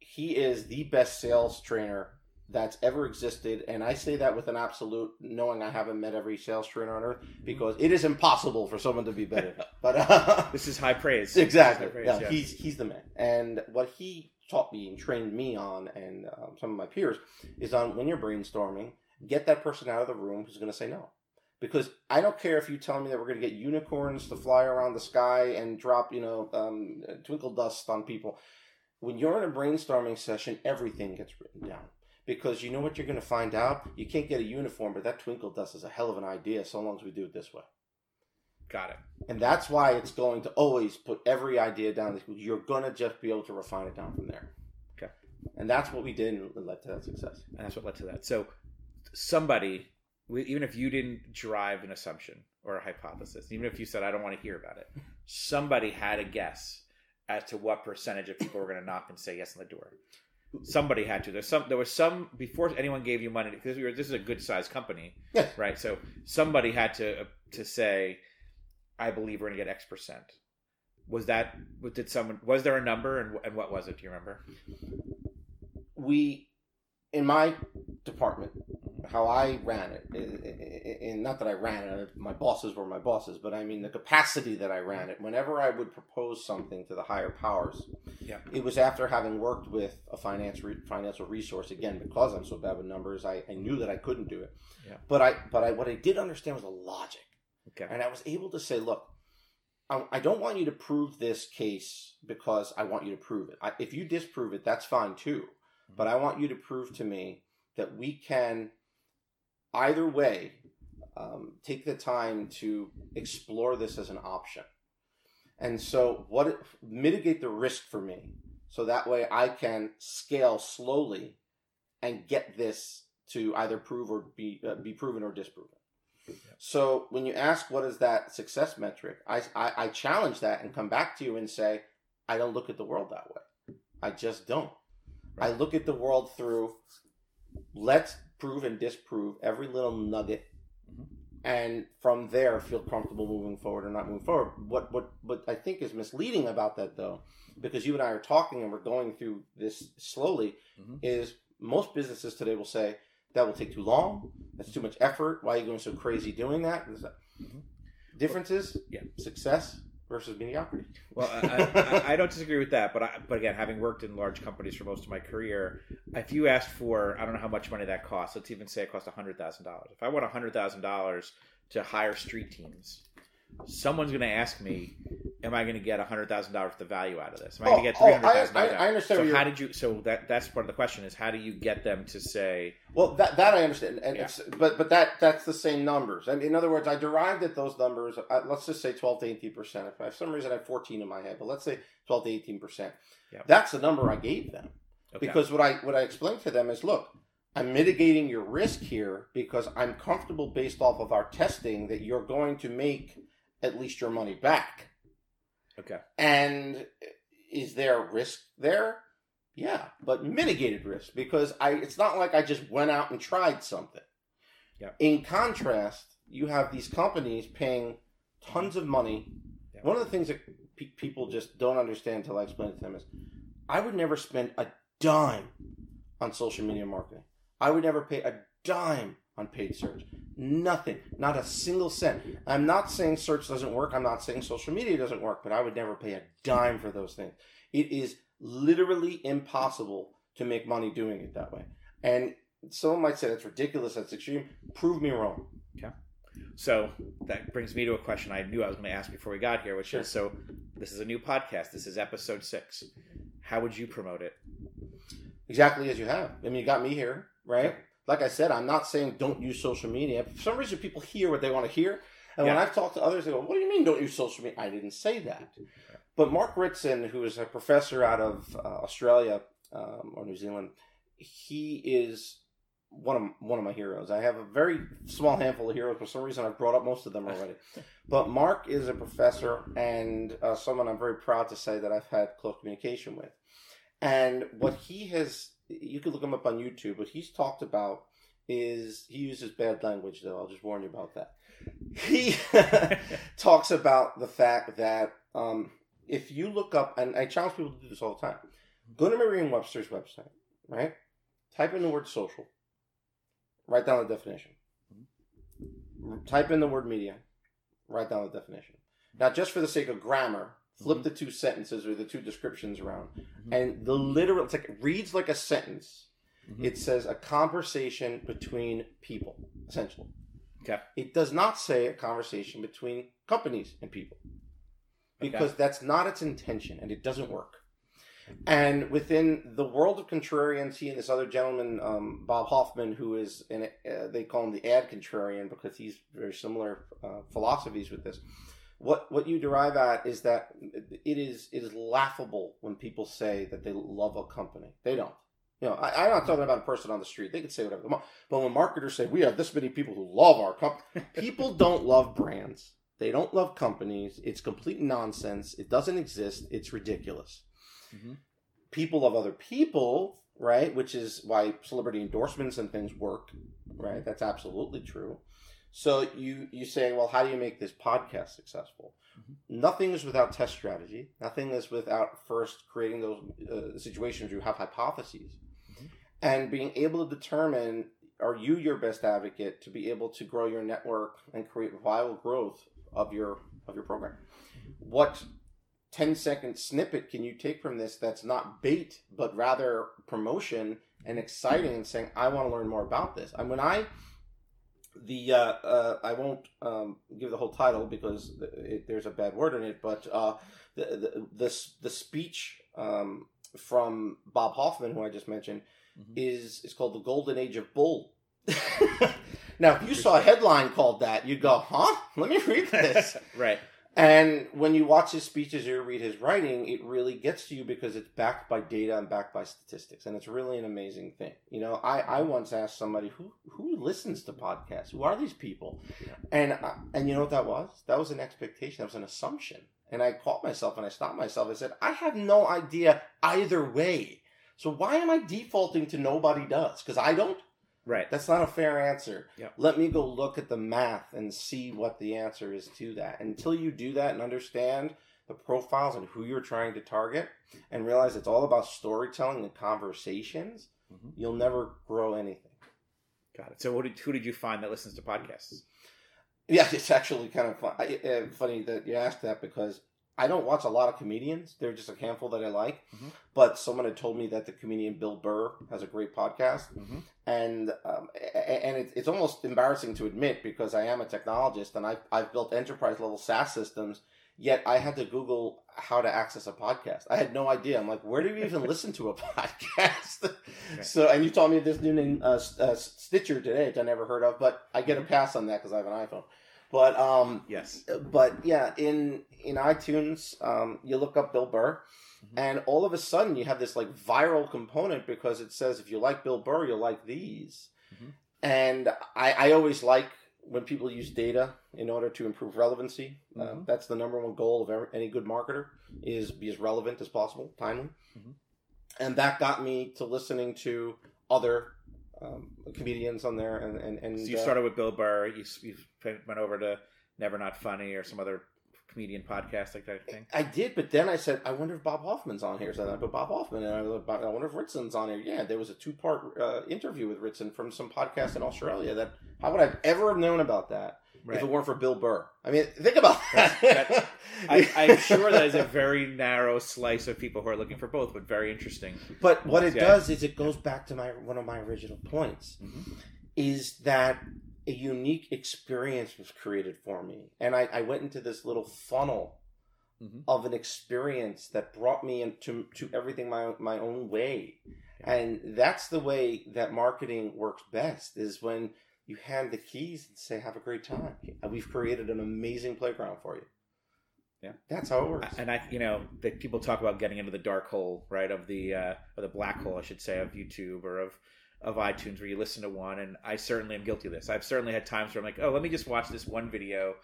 He is the best sales trainer that's ever existed, and I say that with an absolute, knowing I haven't met every sales trainer on earth, because it is impossible for someone to be better. But uh, This is high praise. Exactly. High praise, yeah, yeah. he's he's the man. And what he taught me and trained me on, and um, some of my peers, is on when you're brainstorming, get that person out of the room who's going to say no. Because I don't care if you tell me that we're going to get unicorns to fly around the sky and drop, you know, um, twinkle dust on people. When you're in a brainstorming session, everything gets written down. Because you know what you're going to find out? You can't get a uniform, but that twinkle dust is a hell of an idea so long as we do it this way. Got it. And that's why it's going to always put every idea down. You're going to just be able to refine it down from there. Okay. And that's what we did and led to that success. And that's what led to that. So somebody, even if you didn't drive an assumption or a hypothesis, even if you said I don't want to hear about it, somebody had a guess as to what percentage of people were going to knock and say yes on the door. Somebody had to. There's some. There was some before anyone gave you money because we were. This is a good sized company, Yes. right? So somebody had to uh, to say, "I believe we're going to get X percent." Was that? Did someone? Was there a number, and and what was it? Do you remember? We, in my department, how I ran it, i- not that I ran it, uh, my bosses were my bosses, but I mean the capacity that I ran it. Whenever I would propose something to the higher powers, Yeah. it was after having worked with a finance re- financial resource again because I'm so bad with numbers. I, I knew that I couldn't do it, Yeah. but I but I what I did understand was the logic. Okay. And I was able to say, look, I, I don't want you to prove this case because I want you to prove it. I, if you disprove it, that's fine too. But I want you to prove to me that we can, either way, um, take the time to explore this as an option. And so, what it, mitigate the risk for me, so that way I can scale slowly and get this to either prove or be uh, be proven or disproven. So when you ask what is that success metric, I, I, I challenge that and come back to you and say, I don't look at the world that way. I just don't. I look at the world through let's prove and disprove every little nugget Mhm. and from there feel comfortable moving forward or not moving forward. What what what I think is misleading about that though, because you and I are talking and we're going through this slowly, Mhm. is most businesses today will say that will take too long. That's too much effort. Why are you going so crazy doing that? Mhm. Differences, Yeah. success versus mediocrity. Well, I, I, I don't disagree with that, but I, but again, having worked in large companies for most of my career, if you asked for, I don't know how much money that costs. Let's even say it cost hundred thousand dollars. If I want hundred thousand dollars to hire street teams, someone's going to ask me, "Am I going to get hundred thousand dollars worth of value out of this? Am I Oh, going to get oh, three I- hundred thousand dollars?" I- I understand So how did you? So that that's part of the question is how do you get them to say, Well, that that I understand, and Yeah. it's but but that that's the same numbers. I mean, in other words, I derived at those numbers. Uh, let's just say twelve to eighteen percent. If I, for some reason I have fourteen in my head, but let's say twelve to eighteen percent. Yeah. That's the number I gave them okay, because what I what I explained to them is, look, I'm mitigating your risk here because I'm comfortable based off of our testing that you're going to make at least your money back. okay, And is there risk there? Yeah, but mitigated risk because I it's not like I just went out and tried something. Yeah. In contrast, you have these companies paying tons of money. Yeah. One of the things that pe- people just don't understand until I explain it to them is I would never spend a dime on social media marketing. I would never pay a dime on paid search. Nothing. Not a single cent. I'm not saying search doesn't work. I'm not saying social media doesn't work, but I would never pay a dime for those things. It is literally impossible to make money doing it that way. And someone might say that's ridiculous, that's extreme. Prove me wrong. Okay. So that brings me to a question I knew I was going to ask before we got here, which Sure. is so this is a new podcast. This is episode six. How would you promote it? Exactly as you have. I mean, you got me here, right? Like I said, I'm not saying don't use social media. For some reason, people hear what they want to hear. And when I've talked to others, they go, What do you mean don't use social media? I didn't say that. But Mark Ritson, who is a professor out of uh, Australia um, or New Zealand, he is one of one of my heroes. I have a very small handful of heroes. For some reason, I've brought up most of them already. but Mark is a professor and uh, someone I'm very proud to say that I've had close communication with. And what he has, you can look him up on YouTube. What he's talked about is he uses bad language, though. I'll just warn you about that. He talks about the fact that um, if you look up, and I challenge people to do this all the time, go to Merriam-Webster's website, right? Type in the word social, write down the definition. Type in the word media, write down the definition. Now, just for the sake of grammar, flip the two sentences or the two descriptions around, and the literal it's like it reads like a sentence. Mhm. It says a conversation between people, essentially. Okay. It does not say a conversation between companies and people because that's not its intention and it doesn't work. And within the world of contrarians, he and this other gentleman, um, Bob Hoffman, who is in uh, they call him the ad contrarian because he's very similar uh, philosophies with this. What what you derive at is that it is it is laughable when people say that they love a company. They don't. You know, I, I'm not talking about a person on the street. They can say whatever they want. But when marketers say we have this many people who love our company, people don't love brands. They don't love companies. It's complete nonsense. It doesn't exist. It's ridiculous. Mhm. People love other people, right? Which is why celebrity endorsements and things work, right? That's absolutely true. So you you say, well, how do you make this podcast successful? Nothing is without test strategy. Nothing is without first creating those uh, situations where you have hypotheses, Mhm. and being able to determine are you your best advocate to be able to grow your network and create viable growth of your of your program. What 10 second snippet can you take from this that's not bait but rather promotion and exciting and saying I want to learn more about this. And when I the uh, uh, I won't um, give the whole title because it, there's a bad word in it, but uh, the, the the the speech um, from Bob Hoffman, who I just mentioned, Mhm. is is called the Golden Age of Bull. now, if you saw a headline called that, you'd go, "Huh? Let me read this." right. And when you watch his speeches or read his writing, it really gets to you because it's backed by data and backed by statistics, and it's really an amazing thing. You know, I, I mm-hmm. once asked somebody who who listens to podcasts, who are these people, and and you know what that was? That was an expectation. That was an assumption, and I caught myself and I stopped myself. I said, I have no idea either way. So why am I defaulting to nobody does? Because I don't. Right. That's not a fair answer. Yep. Let me go look at the math and see what the answer is to that. Until you do that and understand the profiles and who you're trying to target and realize it's all about storytelling and conversations, Mhm. you'll never grow anything. Got it. So, what did, who did you find that listens to podcasts? Yeah, it's actually kind of fun. I, uh, funny that you asked that because I don't watch a lot of comedians. There are just a handful that I like. Mhm. But someone had told me that the comedian Bill Burr has a great podcast, Mhm. and um, and it, it's almost embarrassing to admit because I am a technologist and I I've built enterprise level SaaS systems. Yet I had to Google how to access a podcast. I had no idea. I'm like, where do you even listen to a podcast? So, and you told me this new name, uh, uh, Stitcher today, which I never heard of, but I get a pass on that because I have an iPhone. But um, Yes. but yeah, in in iTunes, um, you look up Bill Burr, Mhm. and all of a sudden you have this like viral component because it says if you like Bill Burr, you'll like these. Mhm. And I, I always like when people use data in order to improve relevancy. Uh, Mhm. that's the number one goal of every, any good marketer is be as relevant as possible, timely. Mhm. And that got me to listening to other um, comedians on there, and and, and So you uh, started with Bill Burr. You you went over to Never Not Funny or some other comedian podcast like that thing. I did, but then I said, I wonder if Bob Hoffman's on here. So I put Bob Hoffman, and I, I wonder if Ritson's on here. Yeah, there was a two part uh, interview with Ritson from some podcast in Australia. That how would I have ever have known about that if it weren't for Bill Burr? I mean, think about that. That's- I, I'm sure that is a very narrow slice of people who are looking for both, but very interesting. but what it Yeah. does is it goes back to my one of my original points Mhm. is that a unique experience was created for me, and I, I went into this little funnel Mhm. of an experience that brought me into to everything my my own way. And that's the way that marketing works best is when you hand the keys and say, "Have a great time. We've created an amazing playground for you." Yeah. that's how it works. And I, you know, that people talk about getting into the dark hole, right? Of the uh, or the black hole, I should say, of YouTube or of of iTunes, where you listen to one. And I certainly am guilty of this. I've certainly had times where I'm like, oh, let me just watch this one video.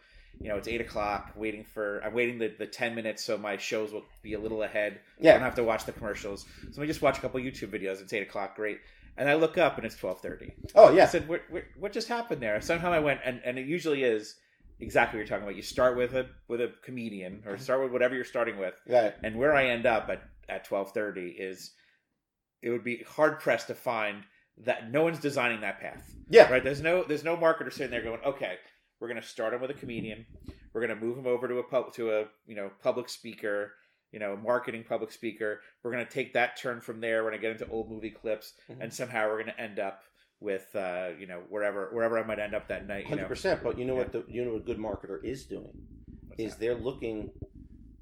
You know, it's eight o'clock. Waiting for I'm waiting the, the ten minutes so my shows will be a little ahead. Yeah. I don't have to watch the commercials. So let me just watch a couple YouTube videos. It's eight o'clock. Great. And I look up and it's twelve thirty. oh yeah. I said, what, what, what just happened there? Somehow I went, and, and it usually is exactly what you're talking about. You start with a with a comedian, or start with whatever you're starting with, yeah, and where I end up at at twelve thirty is, it would be hard pressed to find that no one's designing that path, yeah. right? There's no there's no marketer sitting there going, okay, we're gonna start him with a comedian, we're gonna move him over to a pub to a you know public speaker. You know, marketing public speaker. We're gonna take that turn from there. We're gonna get into old movie clips, Mhm. and somehow we're gonna end up with uh, you know wherever wherever I might end up that night. Hundred percent. But you know what the you know what a good marketer is doing What's is that? they're looking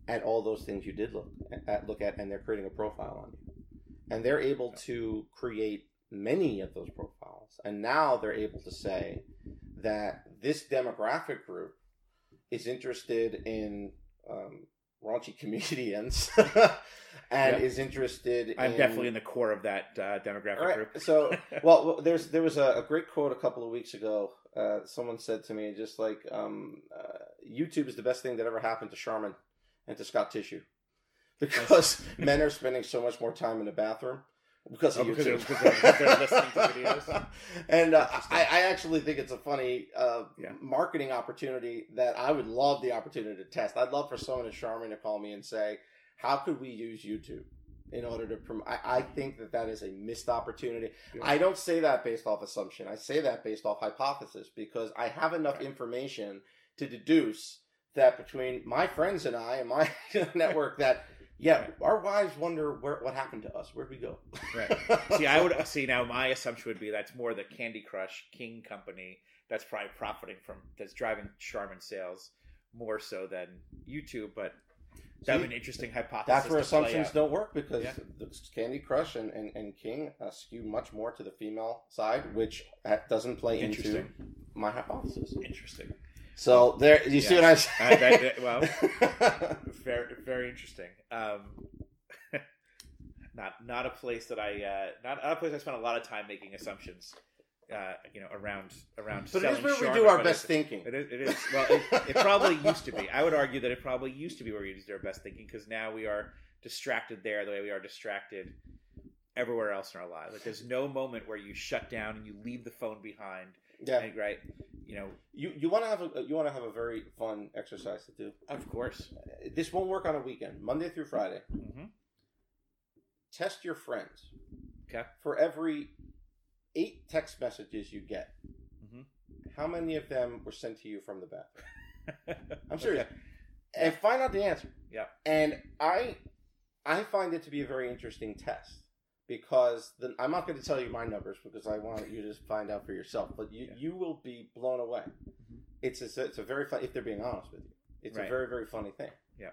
at all those things you did look at, look at, and they're creating a profile on you, and they're able to create many of those profiles, and now they're able to say that this demographic group is interested in um, raunchy comedians and Yeah. is interested. I'm in, definitely in the core of that uh, demographic right, group. So well, there's there was a, a great quote a couple of weeks ago. Uh, someone said to me, just like um, uh, YouTube is the best thing that ever happened to Charmin and to Scott Tissue, because men are spending so much more time in the bathroom because of Oh, because they're- YouTube. because they're- listening to videos. and uh, I, I actually think it's a funny uh, Yeah. marketing opportunity that I would love the opportunity to test. I'd love for someone at Charmin to call me and say, "How could we use YouTube?" In order to promote, I, I think that that is a missed opportunity. Yeah. I don't say that based off assumption. I say that based off hypothesis because I have enough Right. information to deduce that between my friends and I and my network that yeah, our wives wonder where what happened to us. Where'd we go? Right. see, I would see now. My assumption would be that's more the Candy Crush King company that's probably profiting from that's driving Charmin sales more so than YouTube. But that'd be an interesting hypothesis. That's where assumptions don't work because Yeah. the Candy Crush and, and, and King uh, skew much more to the female side, which uh, doesn't play into my hypothesis. Interesting. So there, you see what I'm Uh, saying? that- that- well, very very interesting. Um, not not a place that I uh, not, not a place I spent a lot of time making assumptions. Uh, you know, around around. but it is where we do our best thinking. It is. It is. Well, it, it probably used to be. I would argue that it probably used to be where we used our best thinking because now we are distracted there the way we are distracted everywhere else in our lives. Like there's no moment where you shut down and you leave the phone behind. Yeah, and, right. You know, you you want to have a you want to have a very fun exercise to do. of course. This won't work on a weekend, Monday through Friday. hmm Test your friends. Okay. For every eight text messages you get, Mhm. how many of them were sent to you from the bathroom? I'm serious. and find out the answer. Yeah. And I I find it to be a very interesting test because the, I'm not going to tell you my numbers because I want you to find out for yourself. But you Yeah. you will be blown away. Mm-hmm. It's a, it's a very fun if they're being honest with you. It's Right. a very very funny thing. Yeah,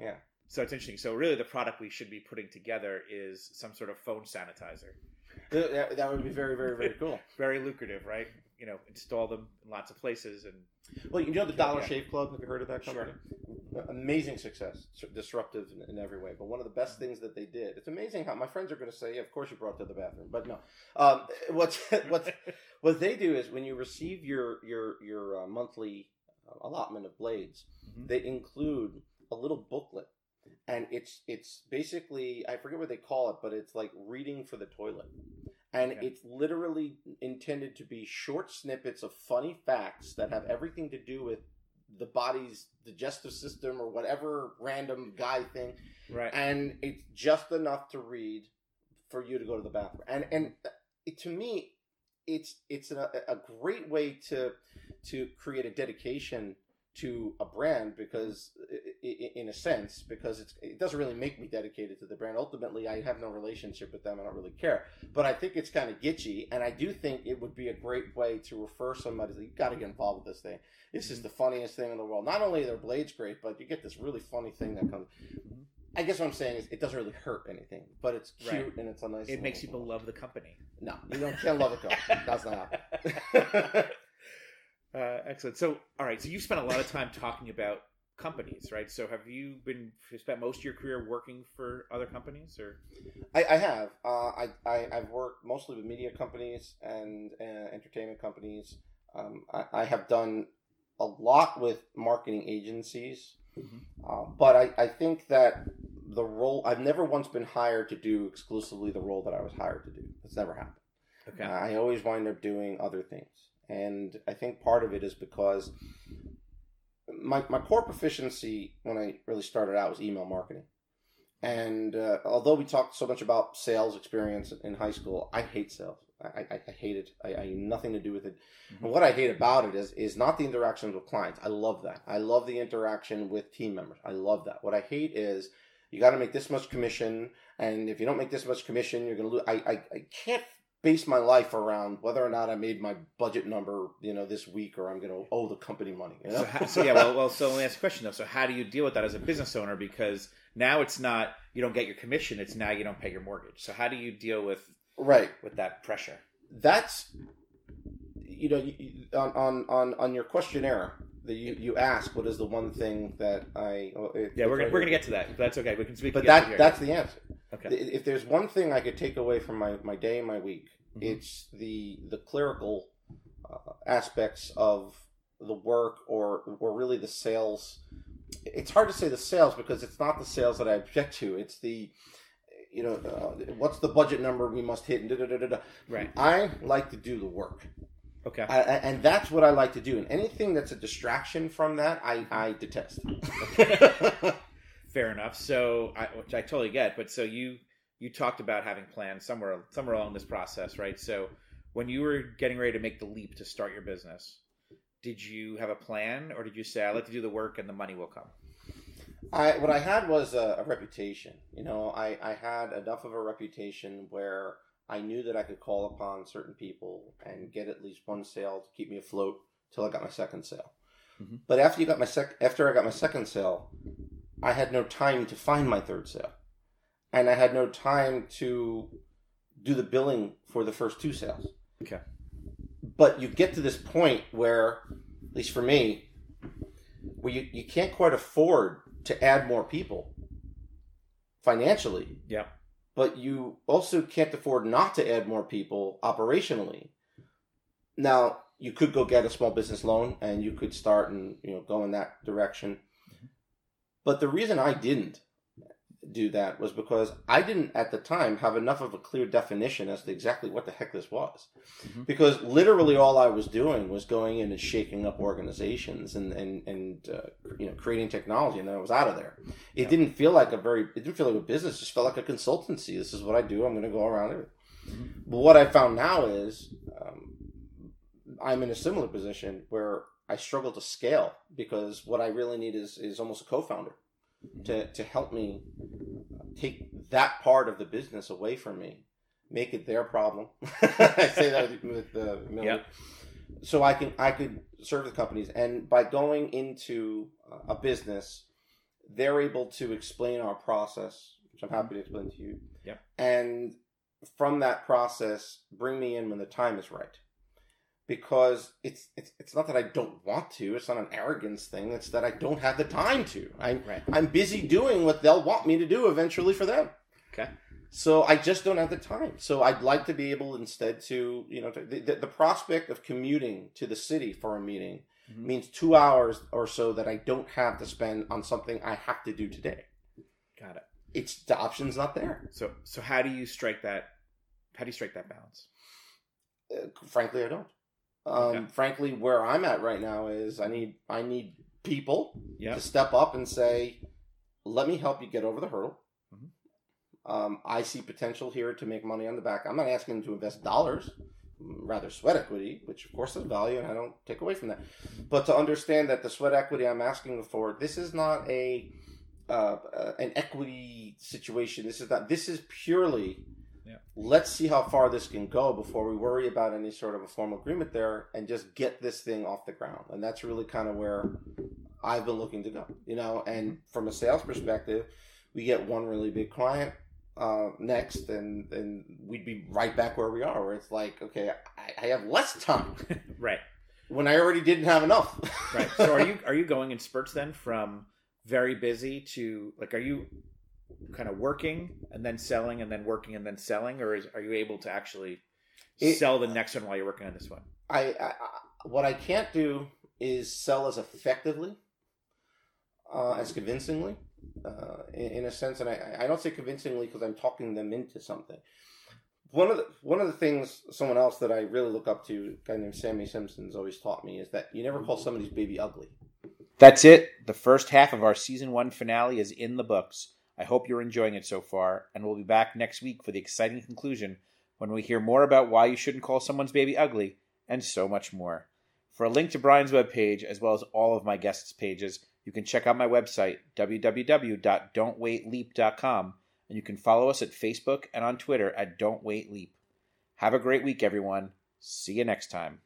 yeah. So it's interesting. So really, the product we should be putting together is some sort of phone sanitizer. That, that would be very very very cool. Very lucrative, right? You know, install them in lots of places, and Well, you know the Dollar Yeah. Shave Club. Have you heard of that company? Amazing success, disruptive in, in every way. But one of the best things that they did. It's amazing how my friends are going to say, "Yeah, "Of course you brought it to the bathroom," but no. Um, what's what what they do is when you receive your your your uh, monthly uh, allotment of blades, Mhm. they include a little booklet, and it's it's basically I forget what they call it, but it's like reading for the toilet, and Okay. it's literally intended to be short snippets of funny facts that have everything to do with the body's digestive system or whatever random guy thing right, and it's just enough to read for you to go to the bathroom. And and it, to me, it's it's a, a great way to to create a dedication to a brand because i- in a sense because it's it doesn't really make me dedicated to the brand ultimately i have no relationship with them i don't really care but i think it's kind of gitchy and i do think it would be a great way to refer somebody You've got to get involved with this thing this is the funniest thing in the world not only are their blades great but you get this really funny thing that comes I guess what I'm saying is it doesn't really hurt anything, but it's cute Right. and it's a nice. it makes people love the company. No, you don't can't love it. Go. That's not happen. uh, excellent. So, all right. So you spent a lot of time talking about companies, right? So have you been spent most of your career working for other companies, or I, I have. Uh, I, I I've worked mostly with media companies and uh, entertainment companies. Um, I, I have done a lot with marketing agencies, Mhm. uh, but I, I think that the role I've never once been hired to do exclusively the role that I was hired to do. It's never happened. okay, I always wind up doing other things. And I think part of it is because my, my core proficiency when I really started out was email marketing. And uh, although we talked so much about sales experience in high school, I hate sales. I, I, I hate it. I, I nothing to do with it. Mhm. And what I hate about it is is not the interactions with clients. I love that. I love the interaction with team members. I love that. What I hate is you got to make this much commission, and if you don't make this much commission, you're going to lose. I, I I can't base my life around whether or not I made my budget number, you know, this week, or I'm going to owe the company money. You know? So, how, so yeah, well, well, so let me ask a question though. So how do you deal with that as a business owner? Because now it's not you don't get your commission; it's now you don't pay your mortgage. So how do you deal with right. with that pressure? that's you know you, on, on on on your questionnaire that you you ask what is the one thing that I well, it- Yeah, we're gonna we're gonna get to that. That's okay. We can speak. but that that's the answer. Okay. If there's one thing I could take away from my my day and my week, Mhm. it's the the clerical uh, aspects of the work or or really the sales. It's hard to say the sales because it's not the sales that I object to. It's the you know uh, what's the budget number we must hit and da, da, da. Right. I like to do the work. Okay. I, I- and that's what I like to do. And anything that's a distraction from that, I, I detest. Fair enough. So, I, which I totally get. But so you you talked about having plans somewhere somewhere along this process, right? So when you were getting ready to make the leap to start your business, did you have a plan, or did you say, "I like to do the work and the money will come"? I what I had was a, a reputation. You know, I, I had enough of a reputation where I knew that I could call upon certain people and get at least one sale to keep me afloat till I got my second sale. Mhm. But after you got my sec after I got my second sale, I had no time to find my third sale, and I had no time to do the billing for the first two sales. Okay. But you get to this point where, at least for me, where you, you can't quite afford to add more people financially, Yeah. but you also can't afford not to add more people operationally. Now, you could go get a small business loan and you could start and you know go in that direction. But the reason I didn't do that was because I didn't at the time have enough of a clear definition as to exactly what the heck this was. Mhm. Because literally all I was doing was going in and shaking up organizations and and and uh, you know creating technology, and then I was out of there. It Yeah. didn't feel like a very it didn't feel like a business. It just felt like a consultancy. This is what I do. I'm going to go around it. Mhm. But what I found now is um, I'm in a similar position where I struggle to scale because what I really need is is almost a co-founder to to help me take that part of the business away from me, make it their problem. I say that with uh, Millie. Yep. So I can I could serve the companies, and by going into a business, they're able to explain our process, which I'm happy to explain to you. Yep. And from that process, bring me in when the time is right. Because it's it's it's not that I don't want to. It's not an arrogance thing. It's that I don't have the time to. I'm Right. I'm busy doing what they'll want me to do eventually for them. Okay. So I just don't have the time. So I'd like to be able instead to, you know, to, the, the, the prospect of commuting to the city for a meeting Mhm. means two hours or so that I don't have to spend on something I have to do today. Got it. It's the option's not there. So so how do you strike that? How do you strike that balance? Uh, frankly, I don't. Um, Okay. Frankly, where I'm at right now is I need I need people Yeah. to step up and say, "Let me help you get over the hurdle." Mhm. Um, I see potential here to make money on the back. I'm not asking them to invest dollars, rather sweat equity, which of course has value, and I don't take away from that. But to understand that the sweat equity I'm asking for, this is not a uh, uh, an equity situation. This is not. This is purely. Yeah. Let's see how far this can go before we worry about any sort of a formal agreement there, and just get this thing off the ground. And that's really kind of where I've been looking to go. You know, and from a sales perspective, we get one really big client uh, next, and and we'd be right back where we are, where it's like, okay, I, I have less time right. when I already didn't have enough. Right. So are you are you going in spurts then from very busy to like are you kind of working and then selling and then working and then selling or is are you able to actually It- sell the next one while you're working on this one? I, I, I what I can't do is sell as effectively, uh, as convincingly, uh, in, in a sense, and I, I don't say convincingly because I'm talking them into something. One of the one of the things someone else that I really look up to, a guy named Sammy Simpson's always taught me, is that you never call somebody's baby ugly. That's it. The first half of our season one finale is in the books. I hope you're enjoying it so far, and we'll be back next week for the exciting conclusion when we hear more about why you shouldn't call someone's baby ugly and so much more. For a link to Brian's webpage, as well as all of my guests' pages, you can check out my website, www.don'twaitleap.com, and you can follow us at Facebook and on Twitter at Don't Wait Leap. Have a great week, everyone. See you next time.